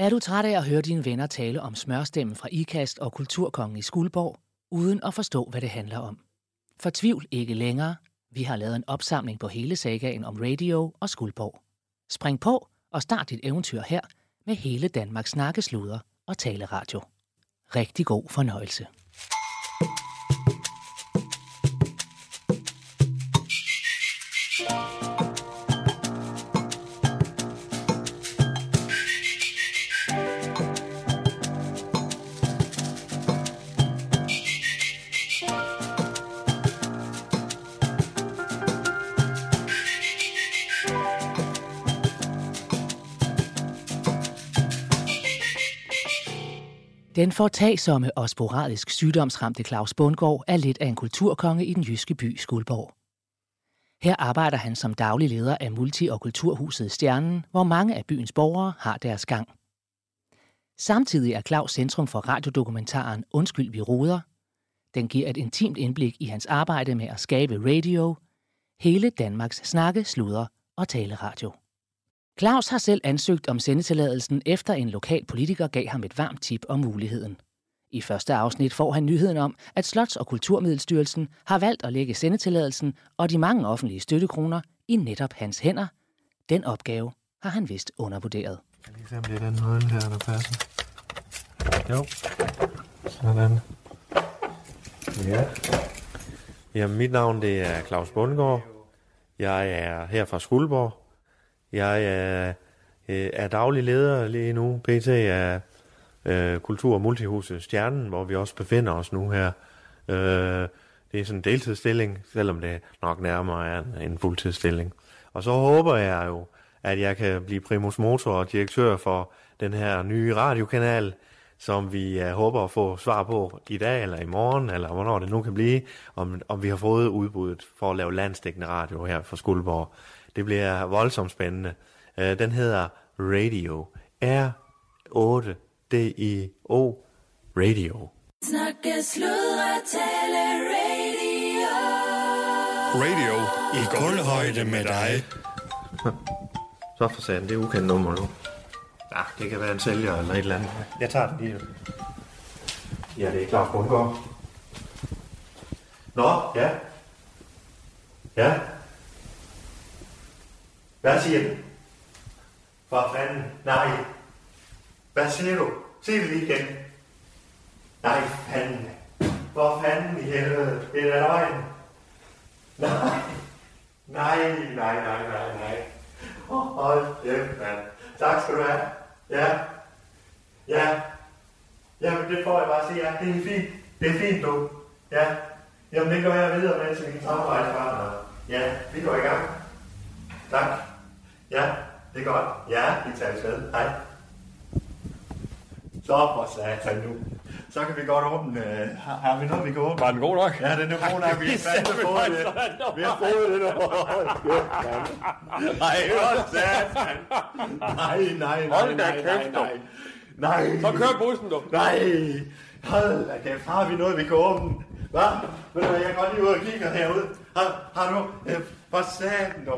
Er du træt af at høre dine venner tale om smørstemmen fra IKAST og Kulturkongen i Skuldborg, uden at forstå, hvad det handler om? Fortvivl ikke længere. Vi har lavet en opsamling på hele sagaen om radio og Skuldborg. Spring på og start dit eventyr her med hele Danmarks snakkesluder og taleradio. Rigtig god fornøjelse. Den fortagsomme og sporadisk sygdomsramte Claus Bundgaard er lidt af en kulturkonge i den jyske by Skuldborg. Her arbejder han som daglig leder af multi- og kulturhuset Stjernen, hvor mange af byens borgere har deres gang. Samtidig er Claus centrum for radiodokumentaren Undskyld, vi roder. Den giver et intimt indblik i hans arbejde med at skabe radio, hele Danmarks snakke, sluder og taleradio. Claus har selv ansøgt om sendetilladelsen efter en lokal politiker gav ham et varmt tip om muligheden. I første afsnit får han nyheden om, at Slots- og Kulturmiddelstyrelsen har valgt at lægge sendetilladelsen og de mange offentlige støttekroner i netop hans hænder. Den opgave har han vist undervurderet. Jeg lige se, om det er den nøgle her, der passer. Jo. Sådan. Ja. Jamen, mit navn det er Claus Bundgaard. Jeg er her fra Skuldborg. Jeg er, øh, er daglig leder lige nu, pt. af øh, Kultur- og Multihuset Stjernen, hvor vi også befinder os nu her. Øh, det er sådan en deltidsstilling, selvom det nok nærmere er en, en fuldtidsstilling. Og så håber jeg jo, at jeg kan blive primus motor og direktør for den her nye radiokanal, som vi uh, håber at få svar på i dag eller i morgen, eller hvornår det nu kan blive, om, om vi har fået udbuddet for at lave landstækkende radio her for Skuldborg. Det bliver voldsomt spændende. Uh, den hedder Radio. R8-D-I-O. Radio. Snakke, sludre, tale, radio. Radio i guldhøjde med dig. Så for satan, det er ukendt nummer nu. Ja, det kan være en sælger eller et eller andet. Jeg tager den lige. Ja, det er Claus Bundgaard. Nå, ja. Ja. Hvad siger du? For fanden, nej. Hvad siger du? Sig det lige igen. Nej, fanden. For fanden i helvede. Det er løgn. Nej. Nej, nej, nej, nej, nej. Oh, hold kæft, mand. Tak skal du have. Ja. Ja. Jamen, det får jeg bare sige. Ja, det er fint. Det er fint, du. Ja. Jamen, det går jeg videre med til min samarbejdspartner. Ja, vi går i gang. Tak. Ja, det er godt. Ja, vi tager med. Hej. Så for satan nu. Så kan vi godt åbne. øh, Har, har vi noget, vi kan åbne? Var den god nok? Ja, den er god nok. Vi har fandme fået det. Vi har fået det. Hold. Nej, For satan. Nej, nej, nej, Hold nej, nej, nej. Nej. Så kør bussen, du. Nej. Hold da kæft. Har vi noget, vi kan åbne? Hvad? Ved du hvad, jeg går lige ud og kigger herude. Har, har du... øh, For satan, du.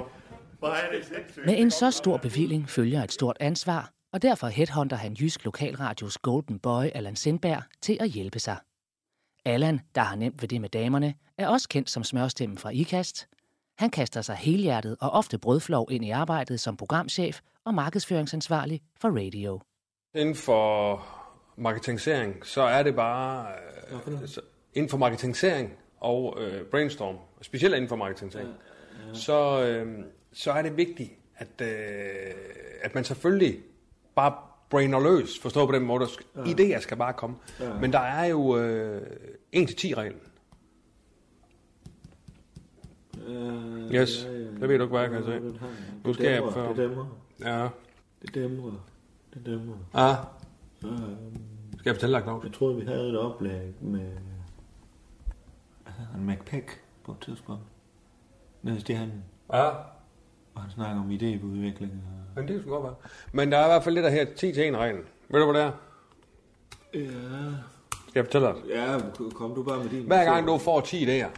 Med en så stor bevilling følger et stort ansvar, og derfor headhunter han Jysk Lokalradios Golden Boy Allan Sindberg til at hjælpe sig. Allan, der har nemt ved det med damerne, er også kendt som smørstemmen fra IKAST. Han kaster sig helhjertet og ofte brødflov ind i arbejdet som programchef og markedsføringsansvarlig for radio. Inden for marketingsering, så er det bare... Øh, så, inden for marketingsering og øh, brainstorm, specielt inden for marketingsering, ja, ja. Så, øh, så er det vigtigt, at, øh, at man selvfølgelig bare brainer løs, forstå på den måde, at ja. idéer skal bare komme. Ja. Men der er jo øh, 1-10-reglen. Øh, Yes, det ved du ikke, hvad jeg kan jeg. Nu skal jeg før. Det dæmmer. Ja. Det dæmrer. Det dæmrer. Ah, Øh, skal jeg fortælle dig, Claus? Jeg troede, vi havde et oplæg med... Hvad hedder han? McPeck på et tidspunkt. Nede i Stjernen. Ja, Og han snakker om idéudvikling. Og... men det skulle godt være. Men der er i hvert fald det der her 10 til 1 reglen. Ved du, hvad det er? Ja, Skal jeg fortælle dig? det? ja, kom du bare med din. Hver gang du får 10 idéer,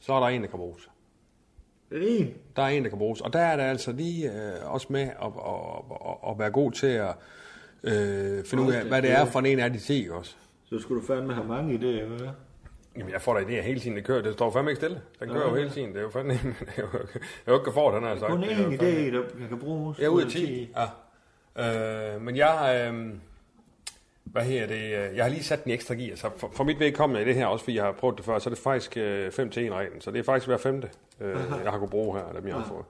så er der en, der kan bruges. En. Der er en, der kan bruges. Og der er det altså lige øh, også med at, at, at, at være god til at øh, finde ud af, hvad det er for en af de 10 også. Så skulle du fandme have mange idéer, hvad? Jamen, jeg får da idéer hele tiden, det kører. Det står fandme ikke stille. Den kører jo hele tiden. Det er jo fandme... Det er jo, jeg er jo ikke for, den har sagt. Kun Det er én idé, der kan bruges. Ja, ud af 10. Ja. Øh, men jeg, øh, hvad her det, øh, jeg har lige sat den ekstra gear, så for, for mit vedkommende i det her, også fordi jeg har prøvet det før, så er det faktisk øh, 5 til 1 reglen, så det er faktisk hver femte, øh, jeg har kunnet bruge her, dem jeg har fået.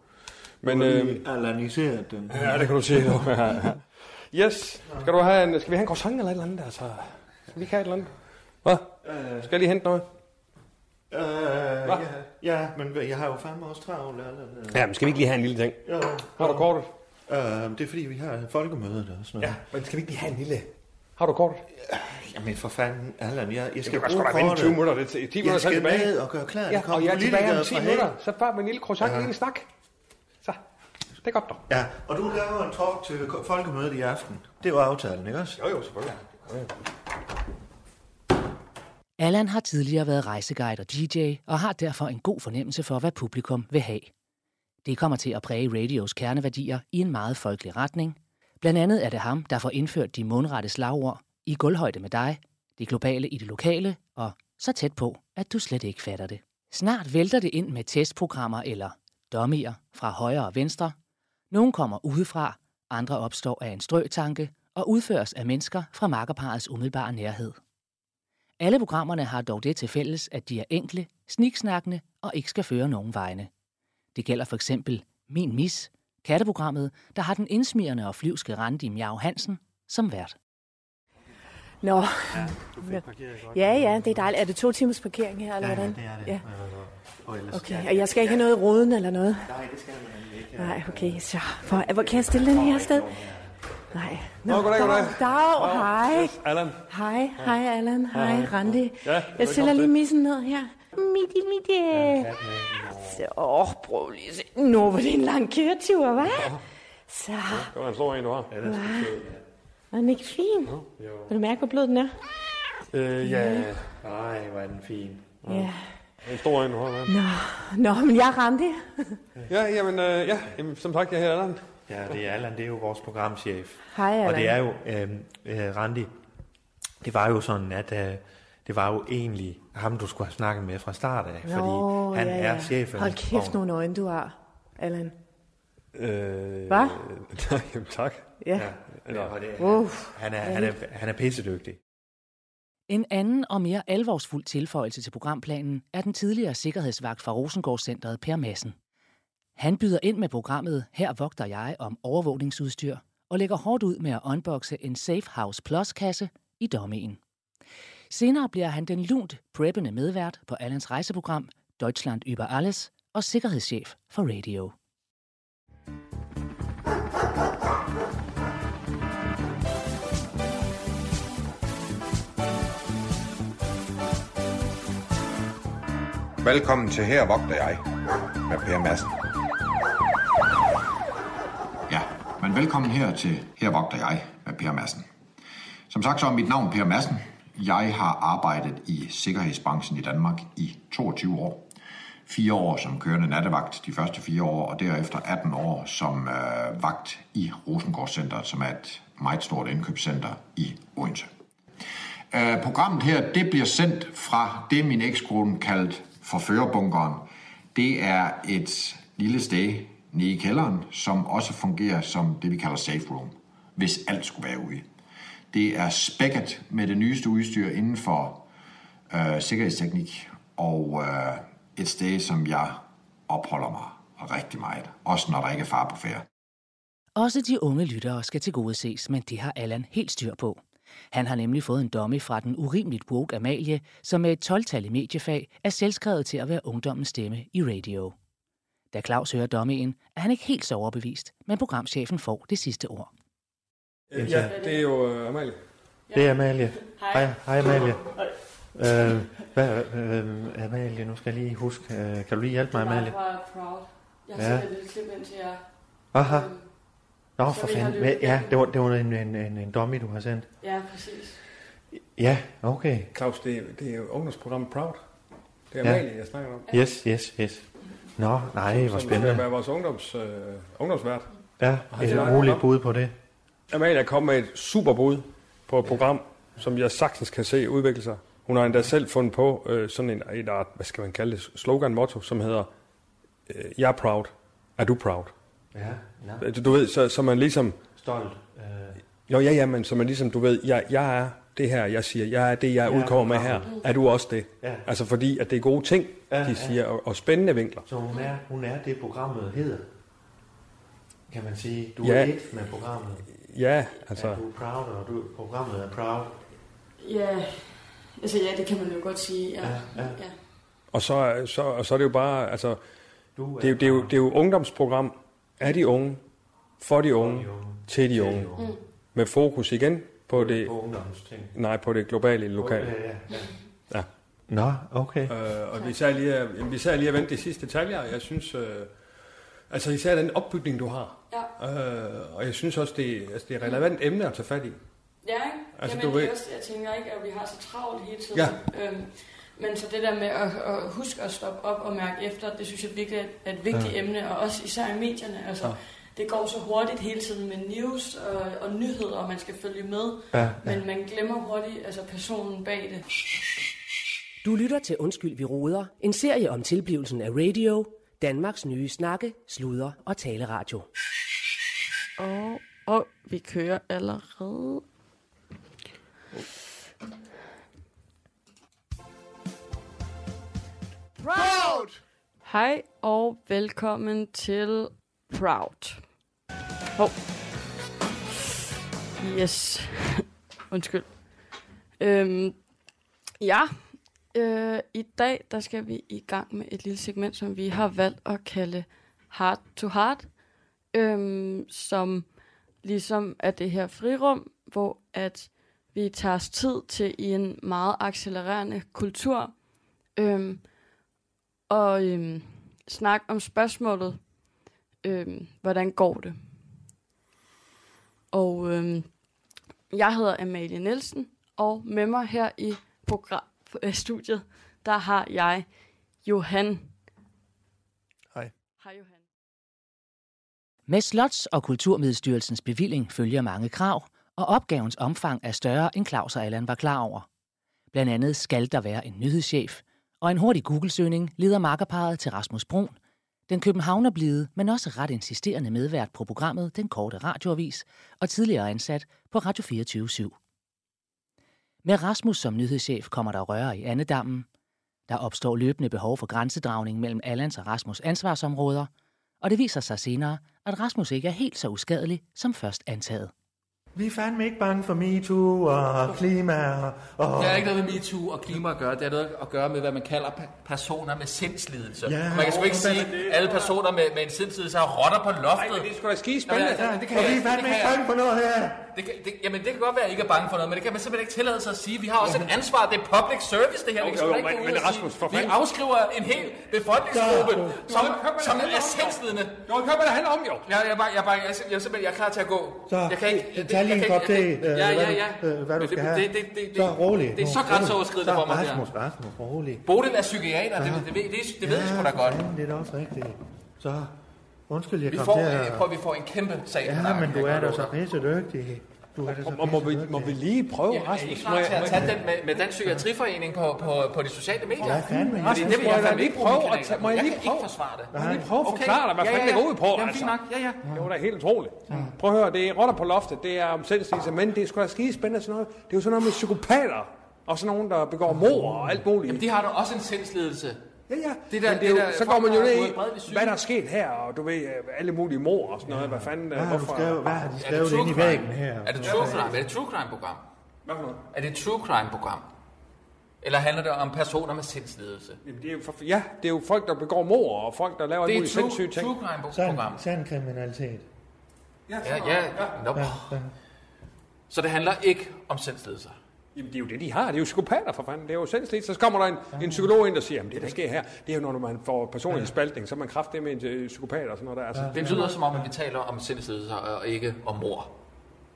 Men, øh, øh, alaniseret den. ja, det kan du sige. Ja, ja. Yes, skal, du have en, skal vi have en croissant eller et eller andet? Altså, skal vi ikke have et eller andet? Hvad? Skal jeg lige hente noget? Øh, ja, ja, men jeg har jo fandme også travlt. Eller, Ja, men skal vi ikke lige have en lille ting? ja, Har du kortet? øh, det er fordi, vi har folkemøde og sådan noget. Ja, men skal vi ikke lige have en lille... Har du kortet? Jamen for fanden, Allan, jeg, jeg skal sgu bruge vente 20 kortet. minutter, det er 10 minutter Jeg så er skal tilbage. ned og gøre klar. Ja, og kommer jeg er tilbage om politikere 10 fra minutter. Så bare med en lille croissant, Ja. ja. en lille snak. Så, det er godt dog. Ja, og du laver en talk til folkemødet i aften. Det er jo aftalen, ikke også? Jo, jo, selvfølgelig. Allan har tidligere været rejseguide og DJ og har derfor en god fornemmelse for, hvad publikum vil have. Det kommer til at præge radios kerneværdier i en meget folkelig retning. Blandt andet er det ham, der får indført de mundrette slagord i gulvhøjde med dig, det globale i det lokale og så tæt på, at du slet ikke fatter det. Snart vælter det ind med testprogrammer eller dommier fra højre og venstre. Nogle kommer udefra, andre opstår af en strøtanke og udføres af mennesker fra makkerparets umiddelbare nærhed. Alle programmerne har dog det til fælles, at de er enkle, sniksnakkende og ikke skal føre nogen vegne. Det gælder for eksempel Min Mis, katteprogrammet, der har den indsmirrende og flyvske Randi Miau Hansen som vært. Nå. Ja, ja, det er dejligt. Er det to timers parkering her, eller hvordan? det er det. Ja. Og ellers, Okay, og jeg skal ikke have noget i roden eller noget? Nej, det skal man ikke. Nej, okay, så hvor, hvor kan jeg stille den her sted? Nej. Nå, goddag, goddag. Dag, hej. Allan. Hej, hej Allan, hej Randi. Ja, Jeg stiller lige missen ned her. Midt i mit... Så, åh, prøv lige at se. Nå, hvor det er en lang køretur, hva'? Så, Det var en stor en, du har. Ja, det var den ikke fin? Vil du mærke, hvor blød den er? øh, ja, Nej, hvor er den fin. Ja. en stor en, du har. Ja, Nå, men jeg er Randi. ja jamen, øh, ja, jamen, som sagt, jeg hedder Allan. Ja, det er Allan, det er jo vores programchef. Hej, Allan. Og det er jo, øh, øh, Randi, det var jo sådan, at øh, det var jo egentlig ham, du skulle have snakket med fra start af, fordi Nå, han ja, er ja. chefen. Hold kæft, nogle øjne, du har, Allan. Øh, Hva? nej, jamen, tak. Ja. Ja, og det, Uff. han, er, han, er, han er pissedygtig. En anden og mere alvorsfuld tilføjelse til programplanen er den tidligere sikkerhedsvagt fra Rosengårdscentret Per Madsen. Han byder ind med programmet Her vogter jeg om overvågningsudstyr og lægger hårdt ud med at unboxe en Safe House Plus-kasse i dommeen. Senere bliver han den lunt preppende medvært på Allans rejseprogram Deutschland über alles og sikkerhedschef for radio. Velkommen til Her vogter jeg med Per Madsen. Ja, men velkommen her til Her vogter jeg med Per Madsen. Som sagt så er mit navn Per Madsen. Jeg har arbejdet i sikkerhedsbranchen i Danmark i 22 år. Fire år som kørende nattevagt de første fire år, og derefter 18 år som øh, vagt i Rosengårdscenteret, som er et meget stort indkøbscenter i Odense. Øh, programmet her, det bliver sendt fra det, min ekskone kaldte forførerbunkeren. Det er et lille sted nede i kælderen, som også fungerer som det, vi kalder safe room, hvis alt skulle være ude. Det er spækket med det nyeste udstyr inden for øh, sikkerhedsteknik, og øh, et sted, som jeg opholder mig rigtig meget, også når der ikke er far på færd. Også de unge lyttere skal til gode ses, men det har Allan helt styr på. Han har nemlig fået en domme fra den urimeligt woke Amalie, som med et 12-tal i mediefag er selvskrevet til at være ungdommens stemme i radio. Da Claus hører dommen, er han ikke helt så overbevist, men programchefen får det sidste ord. Ja, det er jo øh, Amalie. Det er Amalie. Hej, hej Amalie. Øh, hvad, øh, Amalie, nu skal jeg lige huske. Øh, kan du lige hjælpe mig, Amalie? fra Proud. Jeg har Ja. ja. et lille klip ind til jer. Aha. Nå, for fanden. Ja, det var, det var en, en, en, en dummy, du har sendt. Ja, præcis. Ja, okay. Claus, det, er- det er jo ungdomsprogrammet Proud. Det er Ja. Amalie, jeg snakker om. Yes, yes, yes. Nå, nej, hvor Som spændende. være vores ungdoms, øh, ungdomsvært. Ja, et muligt bud på det. Amalia kom med et super bud på et program, som jeg sagtens kan se udvikle sig. Hun har endda selv fundet på øh, sådan en, et art, hvad skal man kalde det, slogan-motto, som hedder, øh, jeg er proud, er du proud? Ja, ja. Du, du ved, så, så man ligesom, Stolt. Øh, jo ja, ja, men så man ligesom, du ved, jeg, jeg er det her, jeg siger, jeg er det, jeg Ja, udkommer med her. Er du også det? Ja. Altså fordi, at det er gode ting, Ja, de ja. siger, og, og spændende vinkler. så hun er, hun er det, programmet hedder. Kan man sige. Du Ja. er et med programmet. Ja, altså, Ja, du er proud, og du, programmet er proud. Ja, altså ja, det kan man jo godt sige. Ja, Ja, ja. ja. og så, så, og så er det jo bare, altså, Du er det, er, jo- det, er jo, det er jo ungdomsprogram af de unge, for de unge, unge. til de unge. Mm. Med fokus igen på det, på ungdomsting. nej, på det globale lokale. Ja, ja, ja. Ja. Nå, okay. Øh, og vi sad lige, jamen, vi sad lige og vendte de sidste detaljer. Jeg synes, øh, altså især den opbygning, du har. Ja. Øh, og jeg synes også, det, altså, det er et relevant emne at tage fat i. Ja, ikke? Altså, Jamen, du det ved- er også, jeg tænker ikke, at vi har så travlt hele tiden. Ja. Øhm, men så det der med at, at huske at stoppe op og mærke efter, det synes jeg virkelig er et, vigtigt ja. emne, og også især i medierne. Altså, Ja. Det går så hurtigt hele tiden med news og, og nyheder, og man skal følge med, Ja, ja. men man glemmer hurtigt altså personen bag det. Du lytter til Undskyld, vi roder. En serie om tilblivelsen af radio. Danmarks nye snakke, sludre og taleradio. Og, og vi kører allerede. Proud! Hej og velkommen til Proud. Hov. Yes. Undskyld. Øhm, ja, øh, i dag der skal vi i gang med et lille segment, som vi har valgt at kalde Heart to Heart øhm, som ligesom er det her frirum, hvor at vi tager os tid til i en meget accelererende kultur øhm, og øhm, snakke om spørgsmålet, øhm, hvordan går det? Og øhm, jeg hedder Amalie Nielsen, og med mig her i program, øh, studiet, der har jeg Johan. Hej. Hej Johan. Med Slots- og Kulturmiddelstyrelsens bevilling følger mange krav, og opgavens omfang er større, end Claus og Allan var klar over. Blandt andet skal der være en nyhedschef, og en hurtig Google-søgning leder makkerparet til Rasmus Brun, den københavnerblide, men også ret insisterende medvært på programmet Den Korte Radioavis, og tidligere ansat på Radio 24 Med Rasmus som nyhedschef kommer der røre i andedammen. Der opstår løbende behov for grænsedragning mellem Allans og Rasmus' ansvarsområder, og det viser sig senere, at Rasmus ikke er helt så uskadelig som først antaget. Vi er fandme ikke bange for MeToo og klima og... og Det har ikke noget med MeToo og klima at gøre. Det har noget at gøre med, hvad man kalder pe- personer med sindslidelse. Ja. man kan sgu ikke sige, at alle personer med, med en sindslidelse har rotter på loftet. Nej, det er sgu da skide spændende. altså, det kan og vi jeg, er fandme ikke jeg, bange for noget her. det kan, det, jamen, det kan godt være, at I ikke er bange for noget, men det kan man simpelthen ikke tillade sig at sige. Vi har også et ansvar. Det er public service, det her. Vi kan jo, men- men Rasmus, sige, for vi fanden. afskriver en hel befolkningsgruppe, Så- som, som er sindslidende. Jo, hør, hvad det handler om, jo. Jeg, jeg, er bare, jeg, bare, jeg, er sim- jeg, er simpelthen, jeg er klar til at gå. Så, jeg kan ikke, lige en kop te, kan- øh, Ja, ja, ja. øh, hvad du Men skal det, have. det, det, det, Så rolig. Det er så grænseoverskridende for mig. Rasmus, Rasmus, rolig. Bodil er psykiater, det, det, det, det, det ved jeg sgu da godt. fanden, det er også rigtigt. Så, undskyld, jeg Vi kom får, til at... prøver, vi får en kæmpe sag. Ja, men du er da så pisse dygtig. Du da så Og må vi, må vi lige prøve, er I Rasmus? klar til at tage den med, med Dansk Psykiatriforening på, på, på de sociale medier? Ja, fandme. Fordi Rasmus, det vil må jeg jeg lige prøve at tage- må jeg lige Jeg kan prøve- ikke forsvare det. Må jeg lige prøve at forklare dig, hvad fanden det går ud på? Jamen, altså? fint nok. Ja, ja. Det var da helt utroligt. Prøv at høre, det er rotter på loftet, det er omsættelsesligelser, men det er sgu da skide spændende sådan noget. Det er jo sådan noget med psykopater, og sådan nogen, der begår mord og alt muligt. Jamen, de har da også en sindslidelse. Ja, ja. Det der- Men det er jo, det der så går man jo ned er i, hvad der er sket her, og du ved, øh, alle mulige mord og sådan noget. Hvad fanden, øh, Hvad har hvorfor? skrevet? Hvad har de Er det skrevet true inde i væggen her? Er det true crime? Er det et true crime program? Hvad for noget? Er det et true crime program? Eller handler det om personer med sindslidelse? Jamen, det er jo for, ja, det er jo folk, der begår mord, og folk, der laver Det alle er mulige true, sindssyge ting. true crime Sand, program. sand kriminalitet. Ja, ja. Nå. Ja, ja. Så det handler ikke om sindslidelser. Jamen, det er jo det, de har. Det er jo psykopater, for fanden. Det er jo sindsligt. Så kommer der en, en psykolog ind, der siger, at det, der sker her, det er jo, når man får personlig spaltning, så er man kraftig med en øh, psykopat og sådan noget der. Altså, Det lyder som om, at vi taler om sindslidelser og ikke om mor.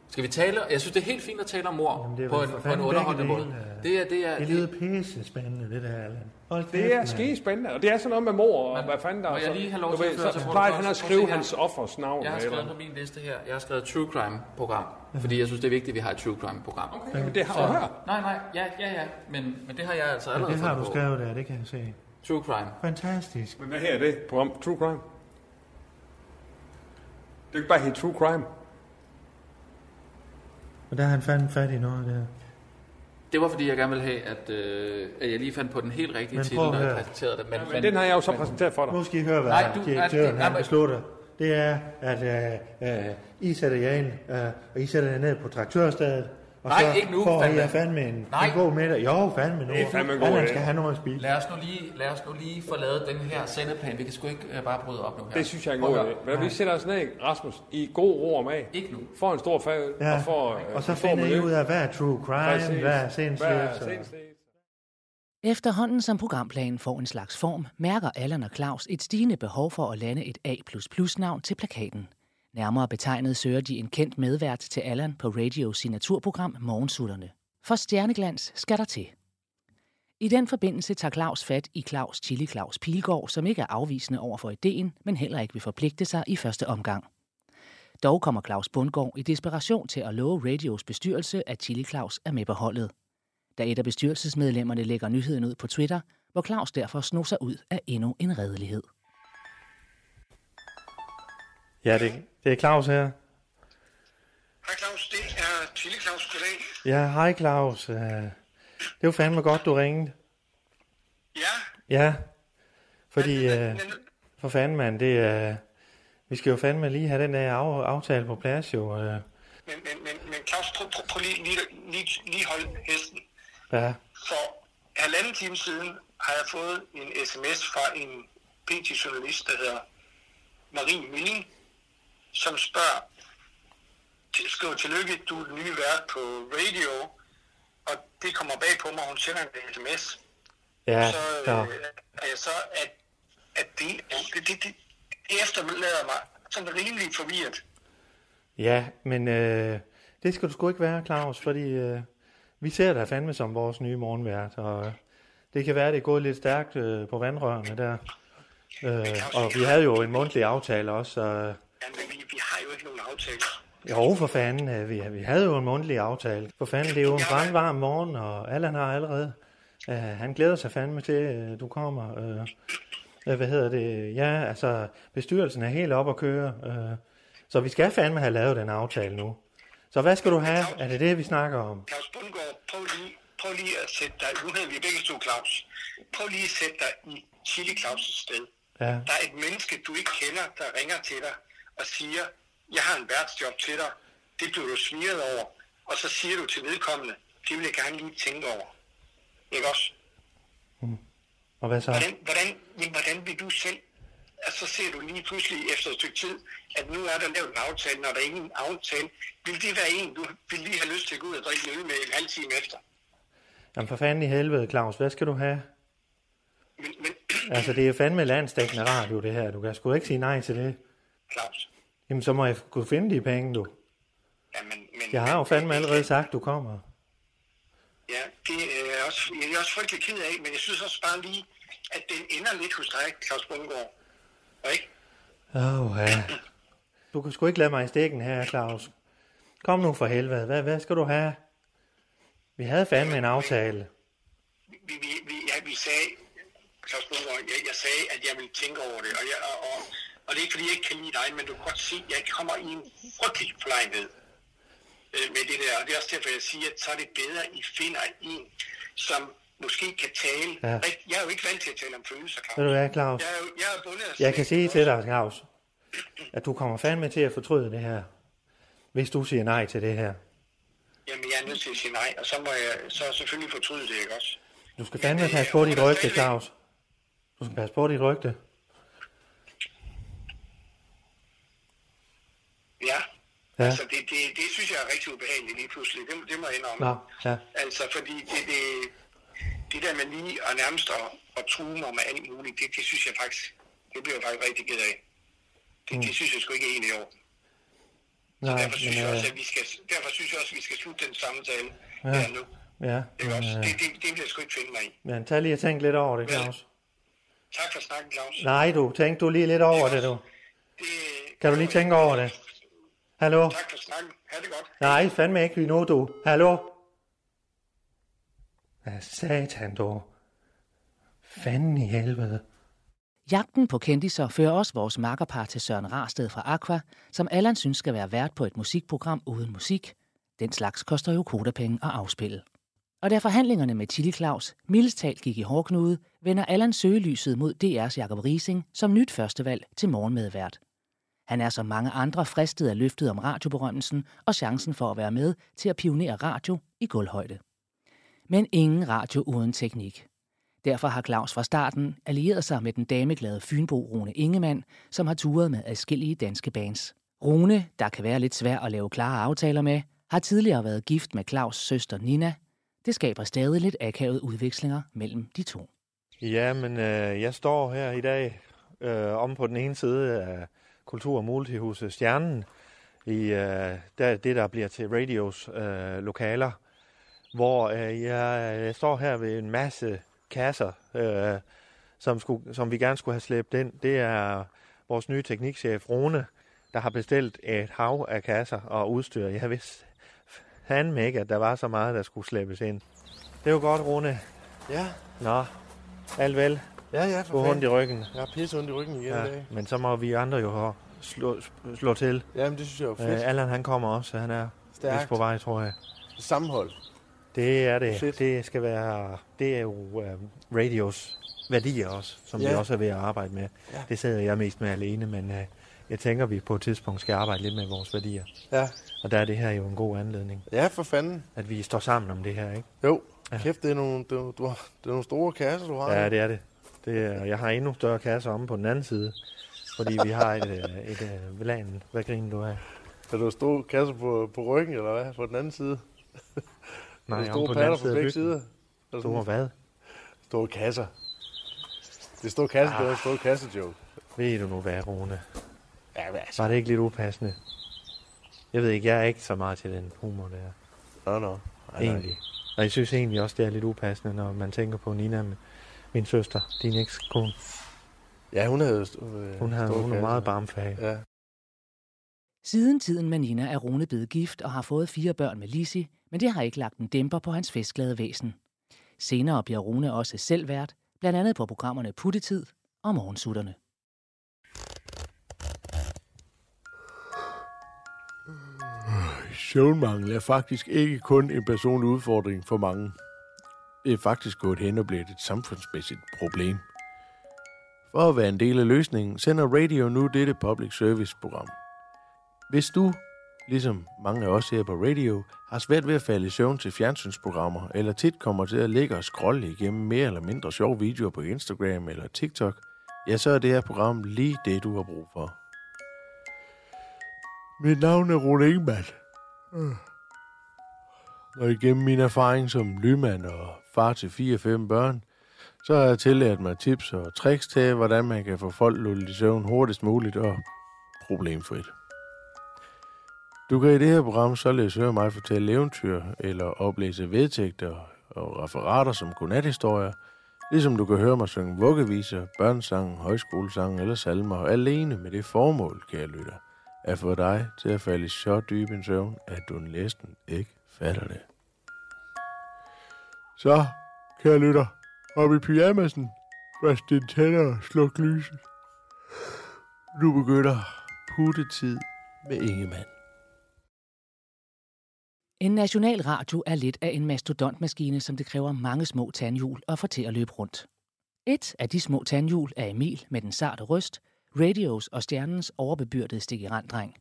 Skal vi tale? Jeg synes, det er helt fint at tale om mor Jamen, det er på en, på en underholdende måde. dele, øh. Det er, det er, Det lyder pisse spændende, det der, Allan. Hold Det er skide spændende, og det er sådan noget med mor, og hvad fanden der må er. jeg så- lige have lov til at så plejer protokollen? han at skrive hans offers navn. Jeg har eller- skrevet på min liste her, jeg har skrevet et True Crime-program, fordi jeg synes, det er vigtigt, at vi har et True Crime-program. Okay. Jamen, det har du hørt. Nej, nej, ja, ja, ja, men, men det har jeg altså Ja, allerede det har du på. skrevet der, det kan jeg se. True Crime. Fantastisk. Men hvad her er det? Program True Crime? Det er ikke bare helt True Crime. Og der har han fandme fat i noget der. Det var fordi, jeg gerne ville have, at, øh, at jeg lige fandt på den helt rigtige Men titel, når jeg præsenterede det. Men, Men den har jeg jo så præsenteret for dig. Nu skal I høre, hvad Nej, Nej, du- nej, direktøren det- nej, men- beslutter. Det er, at øh, øh, I sætter jer ind, øh, og I sætter jer ned på traktørstedet. Og Nej, så ikke nu, får fandme. jer fandme en, Nej. en god middag. Jo, fandme nu. Det er fandme en god Allan idé. skal have noget at spise. Lad os nu lige, lad os nu lige få lavet den her sendeplan. Vi kan sgu ikke øh, bare bryde op nu her. Det synes jeg er en god idé. Men vi sætter os ned, Rasmus, i god ro og mag. Ikke nu. Får en stor fad, Ja. og får... Og så vi får finder I ud af, hvad er true crime, Præcis. hvad er så- sindssygt? Efterhånden som programplanen får en slags form, mærker Allan og Claus et stigende behov for at lande et A++-navn til plakaten. Nærmere betegnet søger de en kendt medvært til Allan på radios signaturprogram Morgensutterne. For stjerneglans skal der til. I den forbindelse tager Claus fat i Claus Chili Claus Pilgaard, som ikke er afvisende over for ideen, men heller ikke vil forpligte sig i første omgang. Dog kommer Claus Bundgaard i desperation til at love radios bestyrelse, at Chili Claus er med på holdet da et af bestyrelsesmedlemmerne lægger nyheden ud på Twitter, hvor Claus derfor snuser sig ud af endnu en redelighed. Ja, det, det er Claus her. Hej Claus, det er Chili Claus. Goddag. Ja, hej Claus. Øh, Det var fandme godt, du ringede. Ja, Ja, fordi... men, Øh, men, for fanden, mand, det er... Vi skal jo fandme lige have den der af, aftale på plads, jo. Øh, men, men, men, men Claus, prøv, prøv, prøv lige, lige, lige, lige hold hesten. ja, For halvanden time siden har jeg fået en sms fra en PT-journalist, der hedder Marie Milling, som spørger, skriver tillykke, du er den nye vært på radio, og det kommer bag på mig, hun sender en sms. ja, så ja. øh, jeg så, at, at det, det, det, det, det efterlader mig sådan rimelig forvirret. Ja, men øh, det skal du sgu ikke være, Claus, fordi øh, vi ser dig fandme som vores nye morgenvært, og øh, det kan være, det er gået lidt stærkt øh, på vandrørene der. Øh, og vi havde jo en mundtlig aftale også, så øh, Ja, men vi, vi har jo ikke nogen aftale. jo for fanden, øh, vi, vi havde jo en mundtlig aftale. For fanden, det er jo en brandvarm morgen, og Allan har allerede, øh, han glæder sig fandme til, øh, du kommer. Øh, øh, hvad hedder det? Ja, altså, bestyrelsen er helt op at køre, øh, så vi skal fandme have lavet den aftale nu. Så hvad skal du have? Er det det, vi snakker om? Claus Bundgaard, prøv lige, prøv lige at sætte dig, nu hedder vi begge to Claus, prøv lige at sætte dig i Chili Claus' sted. Ja, Der er et menneske, du ikke kender, der ringer til dig og siger, jeg har en værtsjob til dig, det bliver du smiret over, og så siger du til vedkommende, det vil jeg gerne lige tænke over. Ikke også? og hvad så? Hvordan, hvordan, men hvordan vil du selv, altså så ser du lige pludselig efter et stykke tid, at nu er der lavet en aftale, når der er ingen aftale. Vil det være en, du vil lige have lyst til at gå ud og drikke en øl med en halv time efter? Jamen for fanden i helvede, Claus, hvad skal du have? Men, men Altså, det er fandme landstækkende radio, det her. Du kan sgu ikke sige nej til det. Claus, Jamen, så må jeg kunne finde de penge, du. ja, men, men, Jeg har jo fandme allerede sagt, du kommer. Ja, det er jeg også, jeg er også frygtelig ked af, men jeg synes også bare lige, at den ender lidt hos dig, Claus Bundgaard. Ikke? Åh, oh, ja. Du kan sgu ikke lade mig i stikken her, Claus. Kom nu for helvede. Hvad, hvad skal du have? Vi havde fandme en aftale. Vi, vi, vi, ja, vi sagde, Claus Bundgaard, jeg, jeg sagde, at jeg ville tænke over det, og, jeg, og, og, og det er ikke, fordi jeg ikke kan lide dig, men du kan godt se, at jeg kommer i en frygtelig forlegenhed øh, med det der, og det er også derfor, jeg siger, at så er det bedre, at I finder en, som måske kan tale. Ja. Rigt- Jeg er jo ikke vant til at tale om følelser, Claus. Ved du hvad, Claus? Jeg er jo jeg er bundet af Jeg kan sige til dig, Claus, at du kommer fandme til at fortryde det her. Hvis du siger nej til det her. Jamen, jeg er nødt til at sige nej, og så må jeg så selvfølgelig fortryde det, ikke også? Du skal fandme passe på dit rygte, Claus. Du skal passe på dit rygte. Ja. Ja. Altså, det, det, det synes jeg er rigtig ubehageligt lige pludselig. Det, det må jeg indrømme. Nå, ja. Altså, fordi det, det, det der med lige og nærmest at, at true mig med alt muligt, det, det synes jeg faktisk, det bliver jeg faktisk rigtig ked af. Det, Mm. det synes jeg sgu ikke er egentlig i orden. Nej, derfor synes, men, jeg øh, også, at vi skal, derfor synes jeg også, at vi skal slutte den samtale Ja. her nu. Ja, Ikke men, også? øh, Det, det, det vil jeg sgu ikke finde mig i. men tag lige og tænk lidt over det, Claus. Tak for snakken, Claus. Nej, du, tænk du lige lidt over det, du. Kan du lige tænke over det? Hallo? Tak for snakken. Ha' det godt. Nej, fandme ikke endnu, du. Hallo? Hvad satan, du? Fanden i helvede. Jagten på kendiser fører også vores makkerpar til Søren Rarsted fra Aqua, som Allan synes skal være vært på et musikprogram uden musik. Den slags koster jo kodapenge at afspille. Og da forhandlingerne med Chili Claus mildest talt gik i hårdknude, vender Allan søgelyset mod DR's Jacob Rising som nyt førstevalg til morgenmedvært. Han er som mange andre fristet af løftet om radioberømmelsen og chancen for at være med til at pionere radio i gulvhøjde. Men ingen radio uden teknik. Derfor har Claus fra starten allieret sig med den dameglade Fynbo Rune Ingemann, som har turet med adskillige danske bands. Rune, der kan være lidt svær at lave klare aftaler med, har tidligere været gift med Claus' søster Nina. Det skaber stadig lidt akavet udvekslinger mellem de to. Ja, men øh, jeg står her i dag øh, om på den ene side af Kultur- og Multihuset Stjernen, i øh, der, det, der bliver til radios øh, lokaler, hvor øh, jeg, jeg står her ved en masse kasser, øh, som, skulle, som vi gerne skulle have slæbt ind. Det er vores nye teknikchef, Rune, der har bestilt et hav af kasser og udstyr. Jeg vidste fandme ikke, at der var så meget, der skulle slæbes ind. Det er jo godt, Rune. Ja. Nå, alt vel. Ja, ja, for har ondt i ryggen. Jeg har pisse ondt i ryggen igen ja, i dag. Men så må vi andre jo slå, slå til. Jamen, det synes jeg er fedt. Øh, Allan han kommer også, han er Stærkt. på vej, tror jeg. Sammenhold. Det er det. Fedt. Det skal være, det er jo uh, radios værdier også, som ja. Vi også er ved at arbejde med. Ja. Det sidder jeg mest med alene, men uh, jeg tænker, vi på et tidspunkt skal arbejde lidt med vores værdier. Ja. Og der er det her jo en god anledning. Ja, for fanden. At vi står sammen om det her, ikke? Jo. Ja. Kæft, det er, nogle, det, er, du har, det er nogle store kasser, du har. Ja, det er det. det er, jeg har endnu større kasser omme på den anden side, fordi vi har et, øh, et, et VLAN. Hvad griner du af? Er du store kasser på, på ryggen, eller hvad? På den anden side? Nej, er store på den anden side på begge sider? Er der Store sådan- hvad? Store kasser. Det er store kasser, det er en store kassejoke. Ved du nu hvad, Rune? Ja, hvad altså? Var det ikke lidt upassende? Jeg ved ikke, jeg er ikke så meget til den humor der. Nå, nå. nej. Egentlig. Og jeg synes egentlig også, det er lidt upassende, når man tænker på Nina, min søster, din ekskone. Ja, hun havde øh, Hun, har, store hun er meget barmfag. Ja. Siden tiden med Nina er Rune blevet gift og har fået fire børn med Lisi, men det har ikke lagt en dæmper på hans festglade væsen. Senere bliver Rune også selv vært, blandt andet på programmerne Puttetid og Morgensutterne. Søvnmangel er faktisk ikke kun en personlig udfordring for mange. Det er faktisk gået hen og blevet et samfundsmæssigt problem. For at være en del af løsningen, sender Radio nu dette public service program. Hvis du, ligesom mange af os her på radio, har svært ved at falde i søvn til fjernsynsprogrammer, eller tit kommer til at ligge og scrolle igennem mere eller mindre sjove videoer på Instagram eller TikTok, ja, så er det her program lige det, du har brug for. Mit navn er Rune Ingemann. Øh. Og igennem min erfaring som lymand og far til 4-5 børn, så har jeg tillært mig tips og tricks til, hvordan man kan få folk lullet i søvn hurtigst muligt og problemfrit. Du kan i det her program således høre mig fortælle eventyr eller oplæse vedtægter og referater som godnathistorier, ligesom du kan høre mig synge vuggeviser, børnesange, højskolesange eller salmer alene med det formål, kære lytter, at få dig til at falde i så dyb en søvn, at du næsten ikke fatter det. Så, kære lytter, op i pyjamasen, vask dine tænder og sluk lyset. Nu begynder puttetid med Ingemann. En national radio er lidt af en mastodontmaskine, som det kræver mange små tandhjul at få til at løbe rundt. Et af de små tandhjul er Emil med den sarte røst, radios og stjernens overbebyrdede stikiranddreng.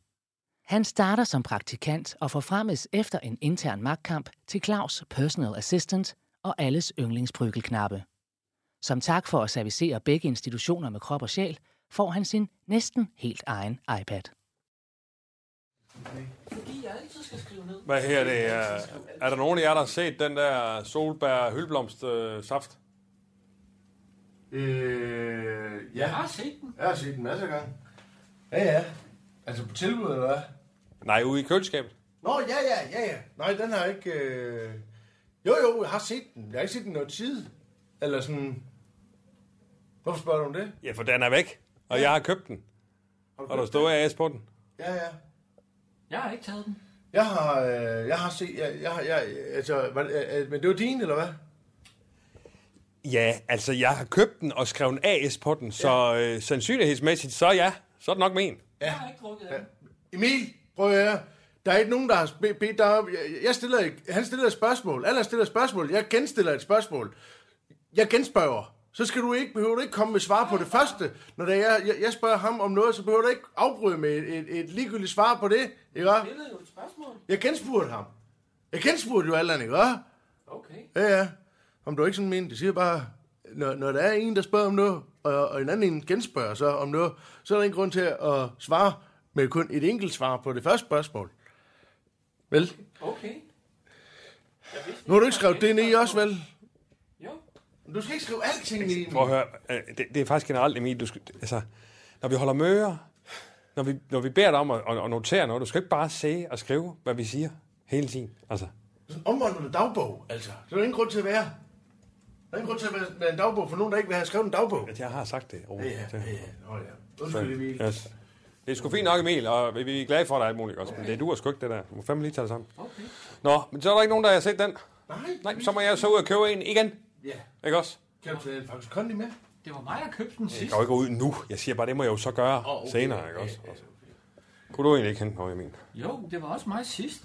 Han starter som praktikant og forfremmes efter en intern magtkamp til Claus' personal assistant og alles yndlingsprykelknappe. Som tak for at servicere begge institutioner med krop og sjæl, får han sin næsten helt egen iPad. Hvad her det? Er, er der nogen af jer, der har set den der solbær hyldblomst øh, saft? Øh, ja. Jeg har set den. Jeg har set den masser af gange. Ja, ja. Altså på tilbud, eller hvad? Nej, ude i køleskabet. Nå, ja, ja, ja, ja. Nej, den har ikke... Øh... Jo, jo, jeg har set den. Jeg har ikke set den noget tid. Eller sådan... Hvorfor spørger du om det? Ja, for den er væk. Og jeg har købt den. Og der står AS på den. Ja, ja. Jeg har ikke taget den. Jeg har, øh, jeg har set... Jeg, jeg, har- jeg, altså, var, øh, men det var din, eller hvad? Ja, altså jeg har købt den og skrevet en AS på den, så øh, sandsynlighedsmæssigt, så ja, så er det nok min. Ja. Jeg har ikke drukket af den. Emil, prøv at høre. Der er ikke nogen, der har be- bedt dig om... Jeg, stiller, han stiller et spørgsmål. Alle stiller et spørgsmål. Jeg genstiller et spørgsmål. Jeg genspørger. Så skal du ikke, behøver du ikke komme med svar på det første. Når det er, jeg, jeg spørger ham om noget, så behøver du ikke afbryde med et, et, et ligegyldigt svar på det. Ikke? Jeg stillede jo et spørgsmål. Jeg genspurgte ham. Jeg genspurgte jo Allan, ikke? Okay. Ja, ja. Om du ikke sådan men, det siger bare, når, når der er en, der spørger om noget, og, og en anden en genspørger så om noget, så er der ingen grund til at svare med kun et enkelt svar på det første spørgsmål. Vel? Okay. Nu har du ikke skrevet det ned i også, vel? Jo. Du skal ikke skrive alting ned i. Prøv at høre, øh, det, det er faktisk generelt, Emil, du skal, altså, når vi holder møder, når vi, når vi beder dig om at, at, at notere noget, du skal ikke bare sige og skrive, hvad vi siger hele tiden. Altså, Sådan omvandlet dagbog, altså. Så er der ingen grund til at være. Der er ingen grund til at være, en dagbog for nogen, der ikke vil have skrevet en dagbog. jeg har sagt det. Oh, Ja, ja, ja, ja. Nå, ja. Undskyld, Emil. Yes. Det er sgu fint nok, Emil, og vi er glade for dig alt muligt også, men det er du og sgu ikke det der. Du må fandme lige tage det sammen. Okay. Nå, men så er der ikke nogen, der har set den. Nej. Nej, så må jeg så ud og købe en igen. Ja. Ikke også? Kan du tage en faktisk kondi med? Det var mig, der købte den Jeg sidst. går ikke ud nu. Jeg siger bare, det må jeg jo så gøre Åh, okay. senere, ikke også? Altså. Kunne du egentlig ikke hente noget, Emil? Jo, det var også mig sidst.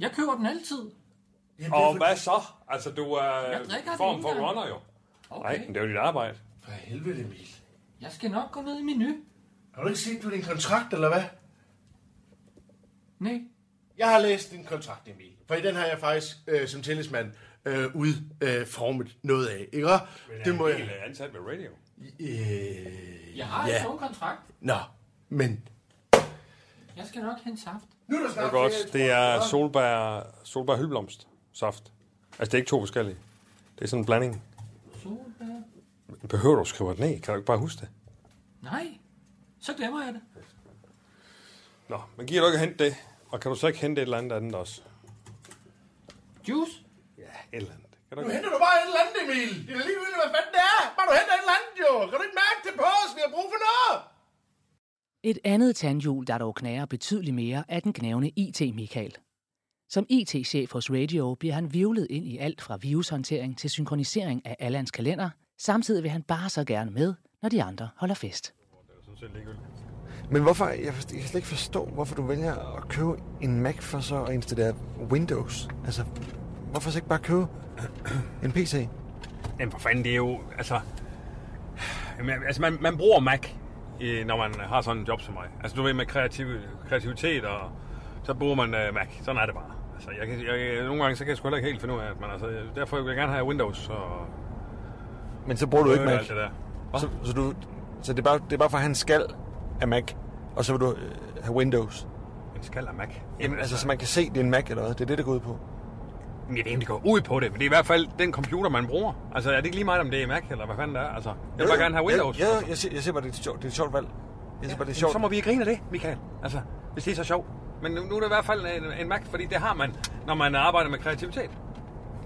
Jeg køber den altid. Og hvad så? Altså, du er Jeg den form for runner, jo. Okay. Nej, men det er jo dit arbejde. For helvede, Emil. Jeg skal nok gå ned i menu. Har du ikke set på din kontrakt, eller hvad? Nej. Jeg har læst din kontrakt, Emil. For i den har jeg faktisk øh, som tillidsmand øh, udformet noget af, ikke? Og Det må jeg... er ansat med radio. Øh, Jeg har ja. nogen kontrakt. Nå, men... Jeg skal nok hente saft. Nu er der Det snart er godt. ferie, Det jeg, er solbær, solbær hylblomst saft. Altså, det er ikke to forskellige. Det er sådan en blanding. Solbær. Behøver du at skrive det ned? Kan du ikke bare huske det? Nej. Så glemmer jeg det. Nå, men giver du ikke at hente det? Og kan du så ikke hente et eller andet andet også? Juice? Ja, et eller andet. Kan du Nu henter du bare et eller andet, Emil. Det er ligegyldigt, hvad fanden det er. Bare du henter et eller andet, jo. Kan du ikke mærke det på os? Vi har brug for noget. Et andet tandhjul, der dog knager betydeligt mere, er den knævende IT Michael. Som IT-chef hos Radio bliver han vivlet ind i alt fra virushåndtering til synkronisering af Allans kalender. Samtidig vil han bare så gerne med, når de andre holder fest. Men hvorfor, jeg, forstår, jeg kan slet ikke forstå, hvorfor du vælger at købe en Mac for så at installere Windows. Altså, hvorfor så ikke bare købe en PC? Jamen for fanden, det er jo, altså... Jamen, altså, man, man bruger Mac, i, når man har sådan en job som mig. Altså, du ved, med kreativ, kreativitet, og så bruger man uh, Mac. Sådan er det bare. Altså, jeg, kan- jeg, nogle gange, så kan jeg sgu heller ikke helt finde ud af det, men altså, derfor vil jeg gerne have Windows, og... Men så bruger du ikke Øh, Mac? det der. Så, så, du, så det, er bare, det er bare for, at han skal af Mac, og så vil du øh, have Windows? En skal af Mac? Jamen, altså, så man kan se, det er en Mac eller hvad? Det er det, der går ud på. Ja, det er det går ud på det, men det er i hvert fald den computer, man bruger. Altså, er det ikke lige meget, om det er Mac, eller hvad fanden det er? Altså, jeg vil bare gerne have Windows. Ja, ja jeg, ser, jeg ser bare, det er et sjovt, det er et sjovt valg. Jeg ser bare, det er sjovt. Så må vi grine af det, Michael. Altså, hvis det er så sjovt. Men nu, er det i hvert fald en, en Mac, fordi det har man, når man arbejder med kreativitet.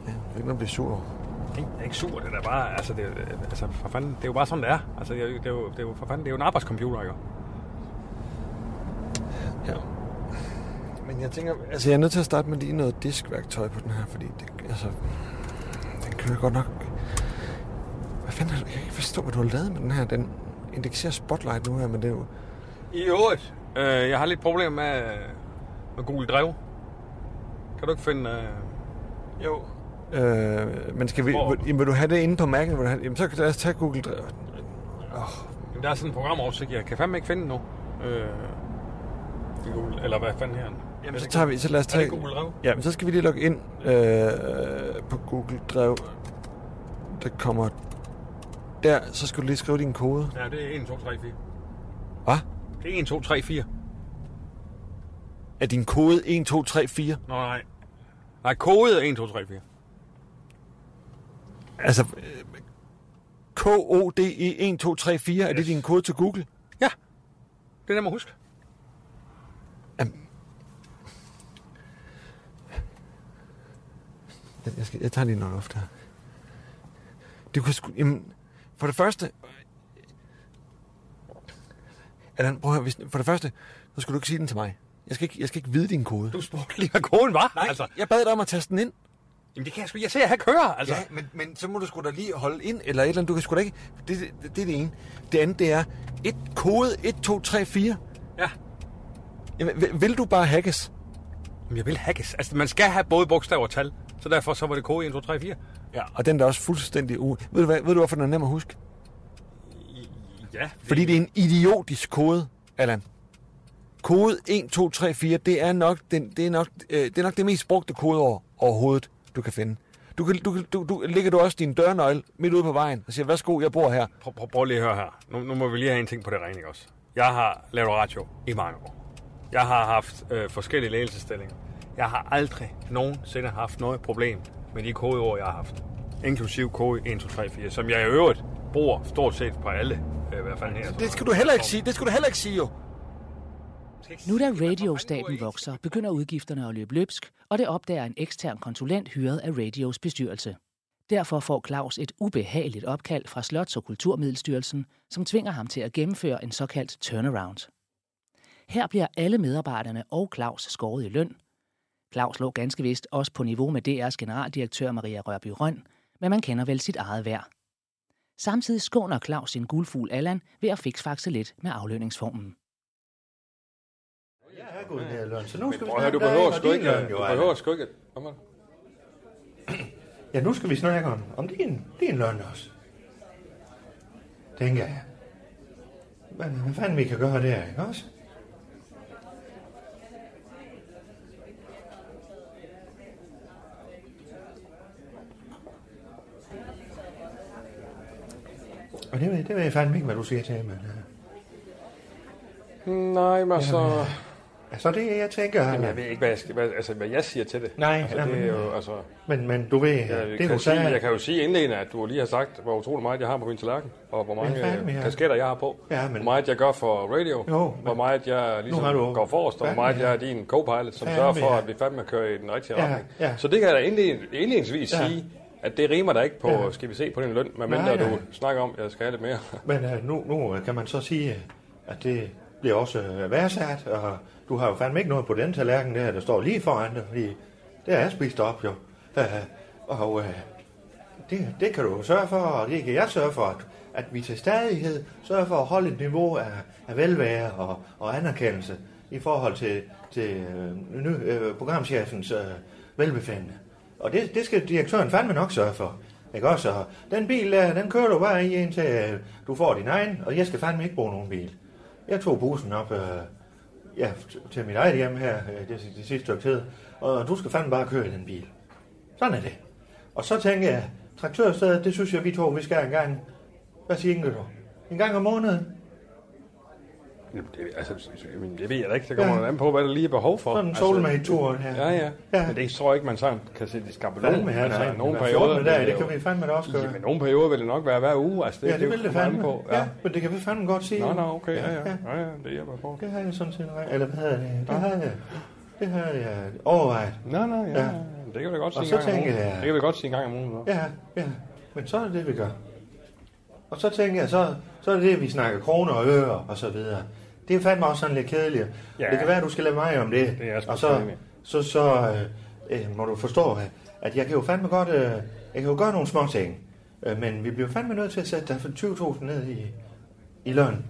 Jeg ved ikke, om bliver sur over. Det er ikke sur, det er bare, altså, det, altså for fanden, det er jo bare sådan, det er. Altså, det er, jo- det er, jo, det er jo, for fanden, det er jo en arbejdscomputer, ikke? Ja. Men jeg tænker, altså jeg er nødt til at starte med lige noget diskværktøj på den her, fordi det, altså, den kører godt nok. Hvad fanden har du, jeg kan ikke forstå, hvad du har lavet med den her. Den indekserer Spotlight nu her, men det er jo... I øvrigt, øh, jeg har lidt problemer med, med Google Drive. Kan du ikke finde... Øh... Jo. Øh, men skal vi, Hvor- vil, jamen, vil du have det inde på Mac'en? Vil du have, jamen, så lad os tage Google Drive. Oh, Jamen, der er sådan en programoversigt, jeg kan fandme ikke finde nu. Øh, Google, eller hvad fanden her? jamen, så tager vi, så lad os Er tage... det Google Drive? Ja, men så skal vi lige logge ind øh, på Google Drive. Der kommer der, så skal du lige skrive din kode. Ja, det er 1, 2, 3, 4. Hvad? Det er 1, 2, 3, 4. Er din kode 1, 2, 3, 4? Nå, nej. Nej, kode er 1, 2, 3, 4. Altså, KODE 1, 2, 3, 4, yes. er det din kode til Google? Ja, det er nemt at huske. Jeg, skal, jeg tager lige noget luft her. Det kunne sgu... Jamen, for det første... Allan, prøv at høre, hvis, for det første, så skulle du ikke sige den til mig. Jeg skal ikke, jeg skal ikke vide din kode. Du spurgte lige, hvad koden var. Nej, altså. jeg bad dig om at taste den ind. Jamen det kan jeg sgu... Jeg ser, at jeg kører, altså. Ja, men, men så må du sgu da lige holde ind, eller et eller andet. Du kan sgu da ikke... Det, det, det er det ene. Det andet, det er et kode 1, 2, 3, 4. Ja. Jamen, vil, vil du bare hackes? Jamen, jeg vil hackes. Altså, man skal have både bogstaver og tal. Så derfor så var det kode 1, 2, 3, 4. Ja, og den der er også fuldstændig u... Ved du, hvad, ved du hvorfor den er nem at huske? Ja. Fordi det er en idiotisk kode, Allan. Kode 1, 2, 3, 4, det er nok, den, det, er nok, øh, det er nok det mest brugte kodeord overhovedet, du kan finde. Du, kan, du, du, du, ligger du også din dørnøgle midt ude på vejen og siger, værsgo, jeg bor her. Prøv, prøv, prøv lige at høre her. Nu, nu må vi lige have en ting på det rene, også? Jeg har lavet radio i mange år. Jeg har haft øh, forskellige ledelsesstillinger. Jeg har aldrig nogensinde haft noget problem med de kodeord, jeg har haft. Inklusiv kode 1, 2, 3, 4, som jeg i øvrigt bruger stort set på alle, øh, i hvert fald her. Det skal du heller ikke sige. Det skal du heller ikke sige, jo. Nu da radiostaten vokser, begynder udgifterne at løbe løbsk, og det opdager en ekstern konsulent hyret af radios bestyrelse. Derfor får Claus et ubehageligt opkald fra Slots- og Kulturmiddelstyrelsen, som tvinger ham til at gennemføre en såkaldt turnaround. Her bliver alle medarbejderne og Claus skåret i løn. Claus lå ganske vist også på niveau med DR's generaldirektør Maria Rørby Røn, men man kender vel sit eget værd. Samtidig skåner Claus sin guldfugl Allan ved at fikse lidt med aflønningsformen. Har gået her løn, så nu skal vi snakke du behøver om sgu din ikke... løn, Du jo, behøver Allan. sgu ikke... Her. Ja, nu skal vi snakke om, om din, din løn også. Tænker jeg. Hvad, hvad fanden vi kan gøre der, ikke også? Og det det ved jeg fandme ikke, hvad du siger til, men... Uh, Nej, men altså... altså, det jeg tænker... Jamen, jeg ved ikke, hvad jeg, skal, hvad, altså, hvad jeg siger til det. Nej, altså, jamen, det er jo, altså... Men, men du ved, Jeg, det kan du sige, jeg kan jo sige indledende, at du lige har sagt, hvor utrolig meget jeg har på min tallerken, og hvor mange Ja, fandme, ja, ja. kasketter jeg har på, Ja, men- hvor meget jeg gør for radio, Jo, hvor meget jeg ligesom du- går forrest, og hvor meget ja. jeg er din co-pilot, som Fandme, sørger for, ja. at vi fandme kører i den rigtige Ja, retning. ja. Så det kan jeg da indled- indledningsvis Ja. sige, at det rimer da ikke på, Ja. skal vi se på din løn, medmindre nej. du snakker om, at jeg skal have lidt mere. Men uh, nu, nu kan man så sige, at det bliver også værdsat, og du har jo fandme ikke noget på den tallerken der, der står lige foran dig, fordi det er spist op jo. Øh, og øh, det, det kan du sørge for, og det kan jeg sørge for, at, at vi til stadighed sørger for at holde et niveau af, af velvære og, og anerkendelse i forhold til, til øh, ny, øh, programchefens øh, velbefindende. Og det, det skal direktøren fandme nok sørge for. Ikke også? Og den bil der, den kører du bare i indtil øh, du får din egen, og jeg skal fandme ikke bruge nogen bil. Jeg tog bussen op øh, ja, til mit eget hjem her øh, det, det sidste stykke tid, og du skal fandme bare køre i den bil. Sådan er det. Og så tænker jeg, traktørstedet, det synes jeg, vi to, vi skal en gang. Hvad siger du? En gang om måneden? Det, altså, det ved jeg da ikke. Det kommer Ja. ja. an på, hvad der lige er behov for. Sådan en soulmate-tur her. Ja, ja, Ja. ja. Men det tror jeg ikke, man sådan kan sætte i skabelon. Fandme, ja, nej. nogle perioder 14. dag, det kan vi fandme da også gøre. Jamen, nogle perioder vil det nok være hver uge. Altså, det, ja, det, jo vil det fandme. på. Ja. ja, men det kan vi fandme godt sige. Nå, nå, okay, ja, ja. ja, ja det hjælper på. Det har jeg sådan set, eller hvad hedder det? Det har jeg, det har jeg overvejet. Nå, nå, ja. ja. Det kan vi godt sige en gang om ugen. Det kan vi godt sige en gang om ugen. Ja, ja. Men så er det det, vi gør. Og så tænker jeg, så, så er det det, vi snakker kroner og øre og så videre. Det er fandme også sådan lidt kedeligt. Ja. Det kan være, at du skal lade mig om det. Det er og så, så, så øh, øh, må du forstå, at- at jeg kan jo fandme godt, øh, jeg kan jo gøre nogle små ting. Øh, men vi bliver fandme nødt til at sætte dig for 20.000 ned i, i løn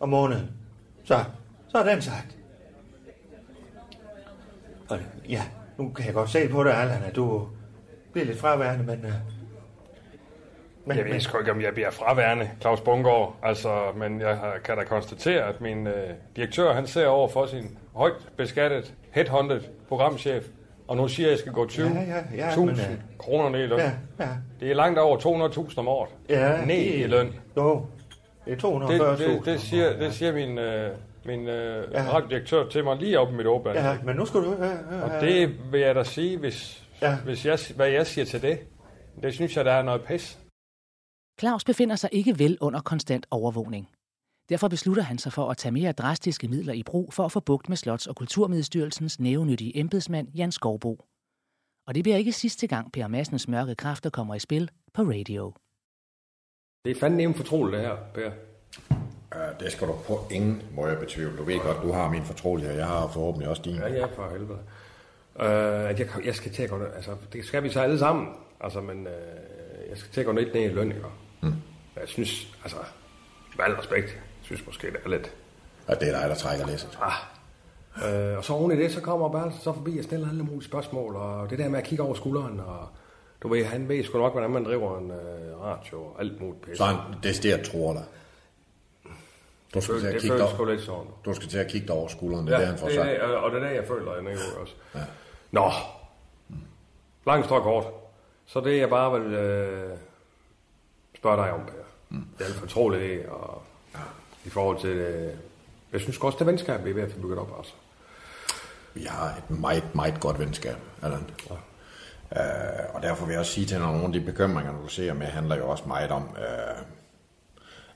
om måneden. Så, så er den sagt. Og ja, nu kan jeg godt se på dig, Allan, at du bliver lidt fraværende, men... Øh, Men, jeg ved sgu ikke, om jeg bliver fraværende, Claus Bungård. Altså, men jeg kan da konstatere, at min øh, direktør, han ser over for sin højt beskattet, headhunted programchef, og nu siger, at jeg skal gå 20.000 Ja, ja, ja, men, øh, kroner ned i løn. Ja, ja. Det er langt over 200.000 om året. Ja, ned det- i løn. Jo, det er 240.000. Det, det, det, siger, det siger min, øh, min øh, Ja. radiodirektør til mig lige op i mit åband. Ja, men nu skal du høre... høre Og det vil jeg da sige, hvis, ja. hvis jeg, hvad jeg siger til det. Det synes jeg, der er noget pis. Claus befinder sig ikke vel under konstant overvågning. Derfor beslutter han sig for at tage mere drastiske midler i brug for at få bugt med Slots- og Kulturmiddelstyrelsens nævenyttige embedsmand Jan Skovbo. Og det bliver ikke sidste gang, Per Massens mørke kræfter kommer i spil på radio. Det er fandme nemt fortroligt, det her, Per. Uh, det skal du på ingen måde betvivle. Du ved godt, du har min fortrolighed, jeg har forhåbentlig også din. Ja, ja, for helvede. Uh, at jeg, jeg skal til at gå ned, altså, det skal vi så alle sammen, altså, men uh, jeg skal til at gå lidt ned i løn, ikke? Mm. Jeg synes, altså, med al respekt, jeg synes måske, det er lidt... Og det er dig, der trækker læsset. Ah. Uh, og så oven i det, så kommer Bertelsen så forbi og stiller alle mulige spørgsmål, og det der med at kigge over skulderen, og du ved, han ved sgu nok, hvordan man driver en uh, radio og alt muligt pisse. Så han decideret tror dig. Du skal, Det til at kigge sgu lidt sådan. du skal til at kigge dig over skulderen, det er det, han får det sagt. er, og det er det, jeg føler, jeg er også. Ja. Nå, langt strak kort. Så det, jeg bare vil øh, spørge dig om, Per. Mm. Det er lidt fortroligt, og ja. i forhold til, øh, jeg synes også, det venskab, vi er ved at få bygget op, altså. Vi har et meget, meget godt venskab, Allan. Ja. Uh, og derfor vil jeg også sige til nogle af de bekymringer, du ser med, handler jo også meget om, uh,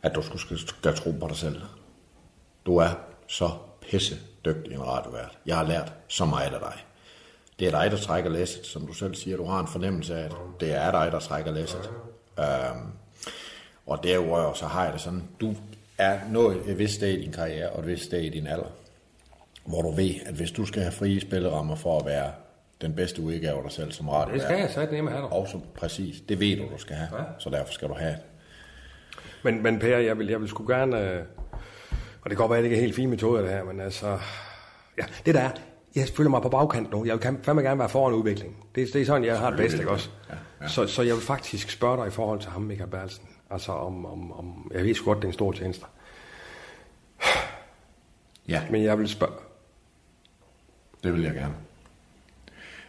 at du skal, skal, tro på dig selv. Du er så pisse dygtig en radiovært. Jeg har lært så meget af dig. Det er dig, der trækker læsset, som du selv siger. Du har en fornemmelse af, at det er dig, der trækker læsset. Uh, og derudover så har jeg det sådan, du er nået et vist sted i din karriere og et vist sted i din alder, hvor du ved, at hvis du skal have frie spillerammer for at være den bedste udgave af dig selv som radio. Det skal jeg sætte nemme have dig. Også præcis. Det ved du, du skal have. Ja. Så derfor skal du have det. Men, men Per, jeg vil, jeg vil sgu gerne, øh, og det kan godt være, at det ikke er helt fin metode det her, men altså, ja, det der er, jeg føler mig på bagkant nu. Jeg vil fandme gerne være foran udviklingen. Det, det er sådan, jeg har det bedst, ikke også? Ja, ja. Så, så jeg vil faktisk spørge dig i forhold til ham, Michael Berlsen. Altså om, om, om jeg ved godt, det er en stor tjeneste. Ja. Men jeg vil spørge, Det vil jeg gerne.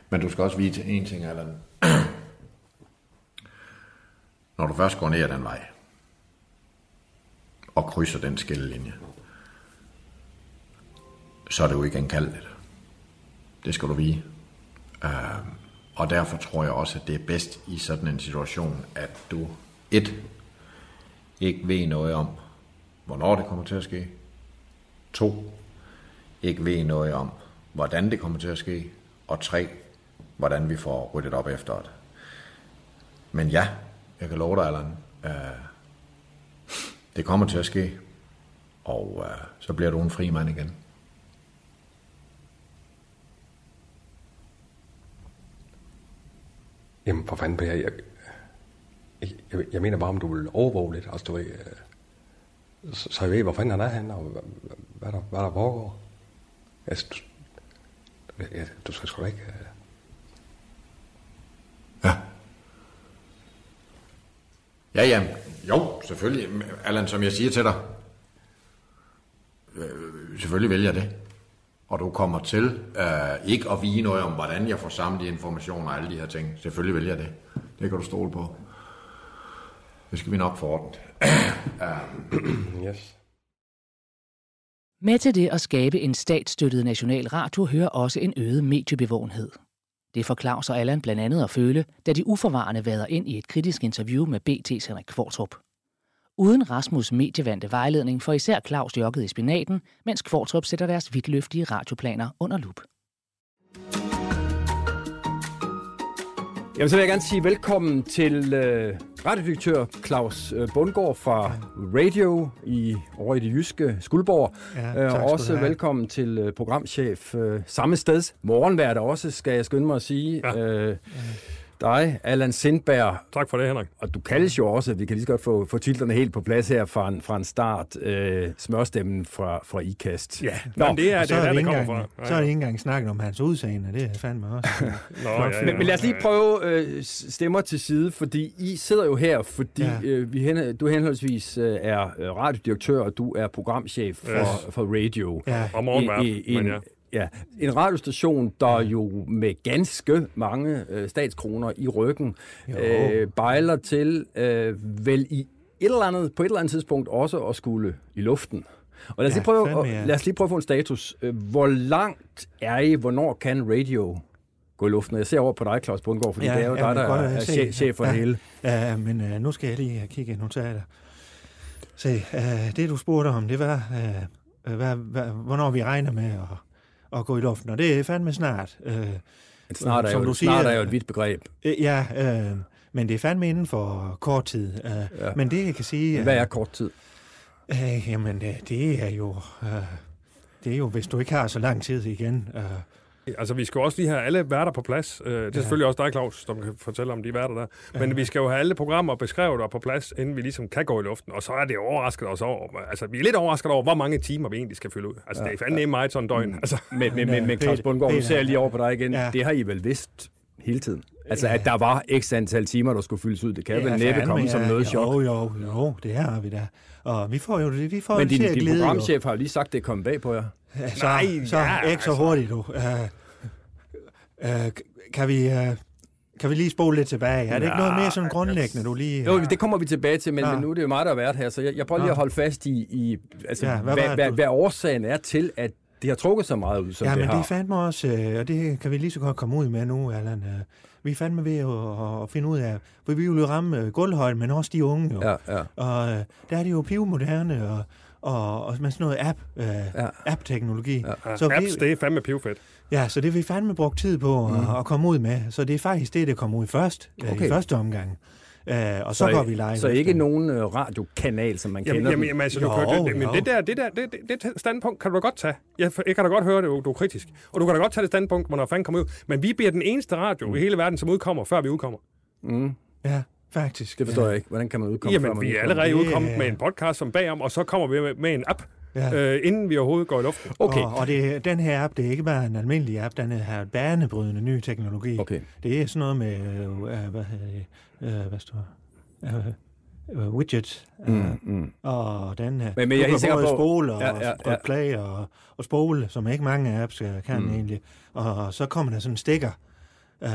Men du skal også vide en ting, Allan. Når du først går ned ad den vej, og krydser den skillelinje, så er det jo ikke genkaldeligt. Det skal du vide. Uh, og derfor tror jeg også, at det er bedst i sådan en situation, at du et, ikke ved noget om, hvornår det kommer til at ske. 2. ikke ved noget om, hvordan det kommer til at ske. Og 3. hvordan vi får ryddet op efter det. Men ja, jeg kan love dig, Allan, øh, det kommer til at ske. Og øh, så bliver du en fri mand igen. jamen for fanden Per, jeg, jeg, jeg, jeg mener bare, om du vil overvåge lidt, altså du ved, øh, så, så jeg ved, hvor fanden han er henne, og hvad, hvad, der, hvad der foregår. Altså, du, ja, du skal sgu da ikke... øh, Ja, ja. ja. Jo, selvfølgelig. Allan, som jeg siger til dig, øh, selvfølgelig vælger jeg det. Og du kommer til øh, ikke at vige noget om, hvordan jeg får samlet de informationer og alle de her ting. Selvfølgelig vælger jeg det. Det kan du stole på. Det skal vi nok få ordnet. yes. Med til det at skabe en statsstøttet national radio hører også en øget mediebevågenhed. Det får Claus og Allan blandt andet at føle, da de uforvarende vader ind i et kritisk interview med BT's Henrik Kvartrup. Uden Rasmus' medievandte vejledning får især Claus jogget i spinaten, mens Kvartrup sætter deres vidtløftige radioplaner under lup. Jamen, så vil jeg gerne sige velkommen til øh, radiodirektør Claus øh, Bundgaard fra Radio i over i det jyske Skuldborg. Ja, øh, tak du også velkommen til øh, programchef samme sted. Morgenvært også, skal jeg skynde mig at sige. Ja. Øh, dig, Allan Sindberg. Tak for det, Henrik. Og du kaldes jo også, vi kan lige så godt få, få titlerne helt på plads her fra en, fra en start, øh, smørstemmen fra, fra IKAST. Ja, men det er- det er der, det kommer engang- fra. Så er det ikke engang snakket om hans udseende, det er fandme også. Nå, Flot. Men, men lad os lige prøve øh, stemmer til side, fordi I sidder jo her, fordi Ja. ja. øh, vi hen, du henholdsvis øh, er radiodirektør, og du er programchef for, Yes. for radio. Ja. Og morgenvært, en, men ja. Ja, en radiostation, der jo med ganske mange øh, statskroner i ryggen øh, bejler til øh, vel i et eller andet, på et eller andet tidspunkt også at skulle i luften. Og lad os, Ja, lige prøve, fandme, ja. lad os lige prøve at få en status. Øh, Hvor langt er I? Hvornår kan radio gå i luften? Jeg ser over på dig, Claus Bundgaard, fordi ja, det er jo dig, men der er, er chef, chef for ja, det hele. Ja, men uh, nu skal jeg lige kigge i notater. Se, uh, det du spurgte om, det var, uh, hvad, hvad, hvornår vi regner med at, at gå i luften. Og det er fandme snart. Uh, Snart er, som jo, du snart siger, er jo et vidt begreb. Øh, Ja, øh, men det er fandme inden for kort tid. Øh, ja. Men det, jeg kan sige... Hvad er kort tid? Øh, jamen, øh, det er jo... Øh, det er jo, hvis du ikke har så lang tid igen. Øh, Altså, vi skal jo også lige have alle værter på plads. Øh, Det er Ja. selvfølgelig også dig, Claus, som kan fortælle om de værter der. Men Ja. vi skal jo have alle programmer beskrevet og på plads, inden vi ligesom kan gå i luften. Og så er det overrasket os over. Altså, vi er lidt overrasket over, hvor mange timer vi egentlig skal fylde ud. Altså, Ja. det er fandme meget sådan en døgn. Altså. Men, men, men, men Claus Bundgaard, nu ser jeg lige over på dig igen. Ja. Det har I vel vidst hele tiden? Altså, Ja. at der var x antal timer, der skulle fyldes ud. Det kan vel næppe komme som noget chok. Jo, jo, jo, det har vi da. Og vi får jo det, vi får Men din, til at din glide, jo. programchef har jo lige sagt, det er kommet bag på jer. Ja, så, Nej, så ja, ikke så hurtigt, du. Uh, uh, kan vi... Uh, kan vi lige spole lidt tilbage? Er det ikke noget mere sådan grundlæggende, du lige... Jo, det kommer vi tilbage til, men, Ja. men nu er det jo mig, der har været her, så jeg, jeg prøver lige Ja. at holde fast i, i altså, Ja, ja, hvad hvad, hvad, hvad, årsagen er til, at det har trukket så meget ud, som ja, det men har. det er fandme også, øh, og det kan vi lige så godt komme ud med nu, Allan. øh, Vi er fandme ved at, at finde ud af, for vi vil jo ramme øh, gulvhøjden, men også de unge jo. Ja, ja. Og øh, der er det jo pivmoderne, og, og, og med sådan noget app, øh, ja. app-teknologi. Ja, Så vi- apps, det er fandme pivfedt. Ja, så det vi fandme brugt tid på Mm. at, at komme ud med. Så det er faktisk det, der kommer ud først, okay. Okay. i første omgang. Øh, og så, så går vi live. Så ikke nogen øh, radiokanal, som man Jamen, kender jamen, jamen altså, du Jo, kan, det, men det der, det der det, det, det standpunkt kan du da godt tage. Jeg, jeg kan da godt høre, at du, er kritisk. Og du kan da godt tage det standpunkt, når fanden kommer ud. Men vi bliver den eneste radio mm. i hele verden, som udkommer, før vi udkommer. Mm. Ja, faktisk. Det forstår ja. jeg ikke. Hvordan kan man udkomme før Jamen, man vi er allerede Det udkommet er- med en podcast som bagom, og så kommer vi med, med en app, Ja. øh, inden vi overhovedet går i luften. Okay. Og, og det, den her app, det er ikke bare en almindelig app, den har banebrydende ny teknologi. Okay. Det er sådan noget med, øh, øh, hvad hedder det, øh, hvad står øh, øh, widget. Øh, Mm, mm. Og den her. Men- men du jeg er helt sikker på- spole og, Ja, ja, ja. og play og, og spole, som ikke mange apps øh, kan Mm. egentlig. Og så kommer der sådan en stikker. Øh,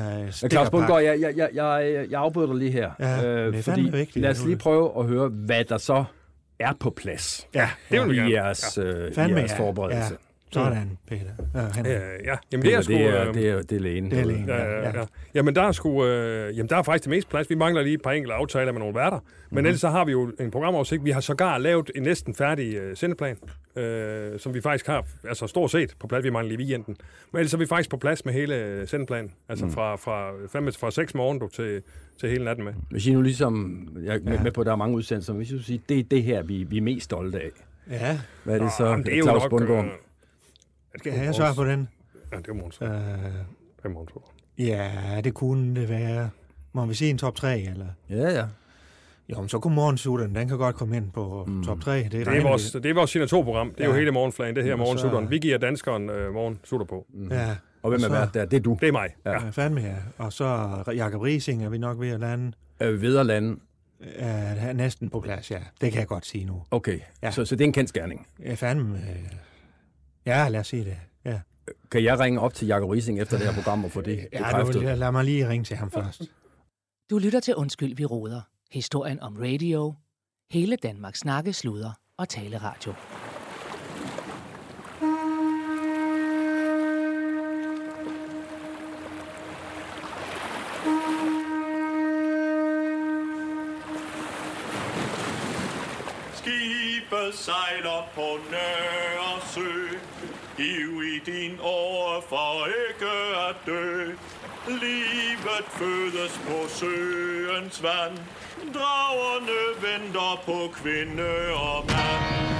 Claus. Bundgaard, jeg, jeg, jeg, jeg, jeg afbryder dig lige her. Øh, Ja, men det er fordi vigtigt, lad os lige prøve at høre, hvad der så er på plads Ja, det vil vi i jeres, øh, i jeres ja. forberedelse. Ja. Sådan, Peter. Ja, han, Øh, ja, jamen det er sgu... det, er, øh, det, er, det er lægen. Det er lægen. Ja, ja, ja. Jamen, der er sgu, øh, jamen, der er faktisk det meste plads. Vi mangler lige et par enkelte aftaler med nogle værter. Men Mhm. mm-hmm. ellers så har vi jo en programoversigt. Vi har sågar lavet en næsten færdig øh, sendeplan, øh, som vi faktisk har, altså stort set på plads. Vi mangler lige weekenden. Men ellers er vi faktisk på plads med hele øh, sendeplanen. Altså mm. fra, fra, fandme, fra 6 morgen du, til, til hele natten med. Hvis I nu ligesom, jeg er med, med på, at der er mange udsendelser, men hvis I skulle sige, det er det her, vi, vi er mest stolte af. ja. Hvad er det så, Jamen, det er jo Claus nok, Bundgaard? Skal jeg svare på den? Ja, det er Måns. Øh, Det er Måns. ja, det kunne det være. Må vi sige en top 3, eller? Ja, ja. Jo, men så kunne morgensutteren, den kan godt komme ind på mm. top 3. Det, Det er, vores, det er vores signaturprogram. Det er ja. jo hele morgenflagen. Det her morgensutteren. så- Vi giver danskeren øh, morgensutter på. Mm. Ja. Og hvem er så- vært der? Det er du. Det er mig. Ja. Ja, fandme ja. Og så Jakob Rising er vi nok ved at lande. Øh, Vederlande. Er næsten på plads, ja. Det kan jeg godt sige nu. Okay, Ja. så, så det er en kendskærning. Ja, fandme. øh, Ja, lad os sige det. Ja, Kan jeg ringe op til Jakob Rising efter det her program og få det ja bekræftet? du, lad mig lige ringe til ham først. Du lytter til Undskyld, vi råder. Historien om radio. Hele Danmarks snakke, sludder og taleradio. Skibet sejler på Nørresø. Giv i din år for ikke at dø. Livet fødes på søens vand. Dragerne venter på kvinde og mand.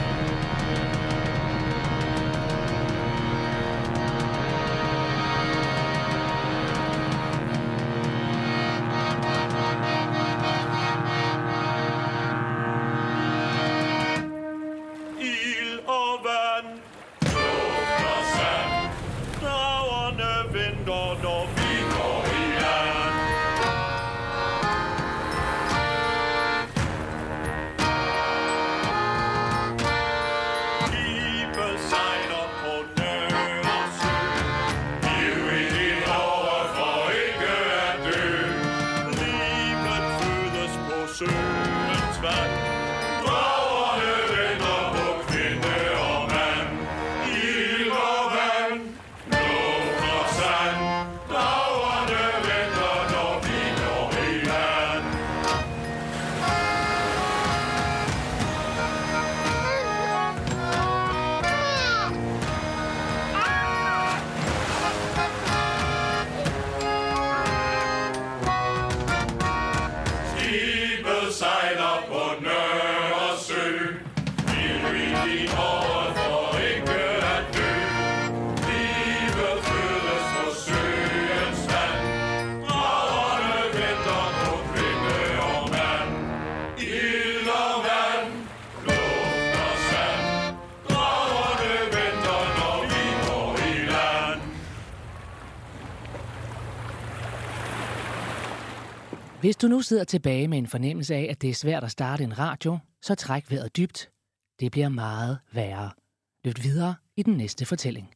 Hvis du nu sidder tilbage med en fornemmelse af, at det er svært at starte en radio, så træk vejret dybt. Det bliver meget værre. Lyt videre i den næste fortælling.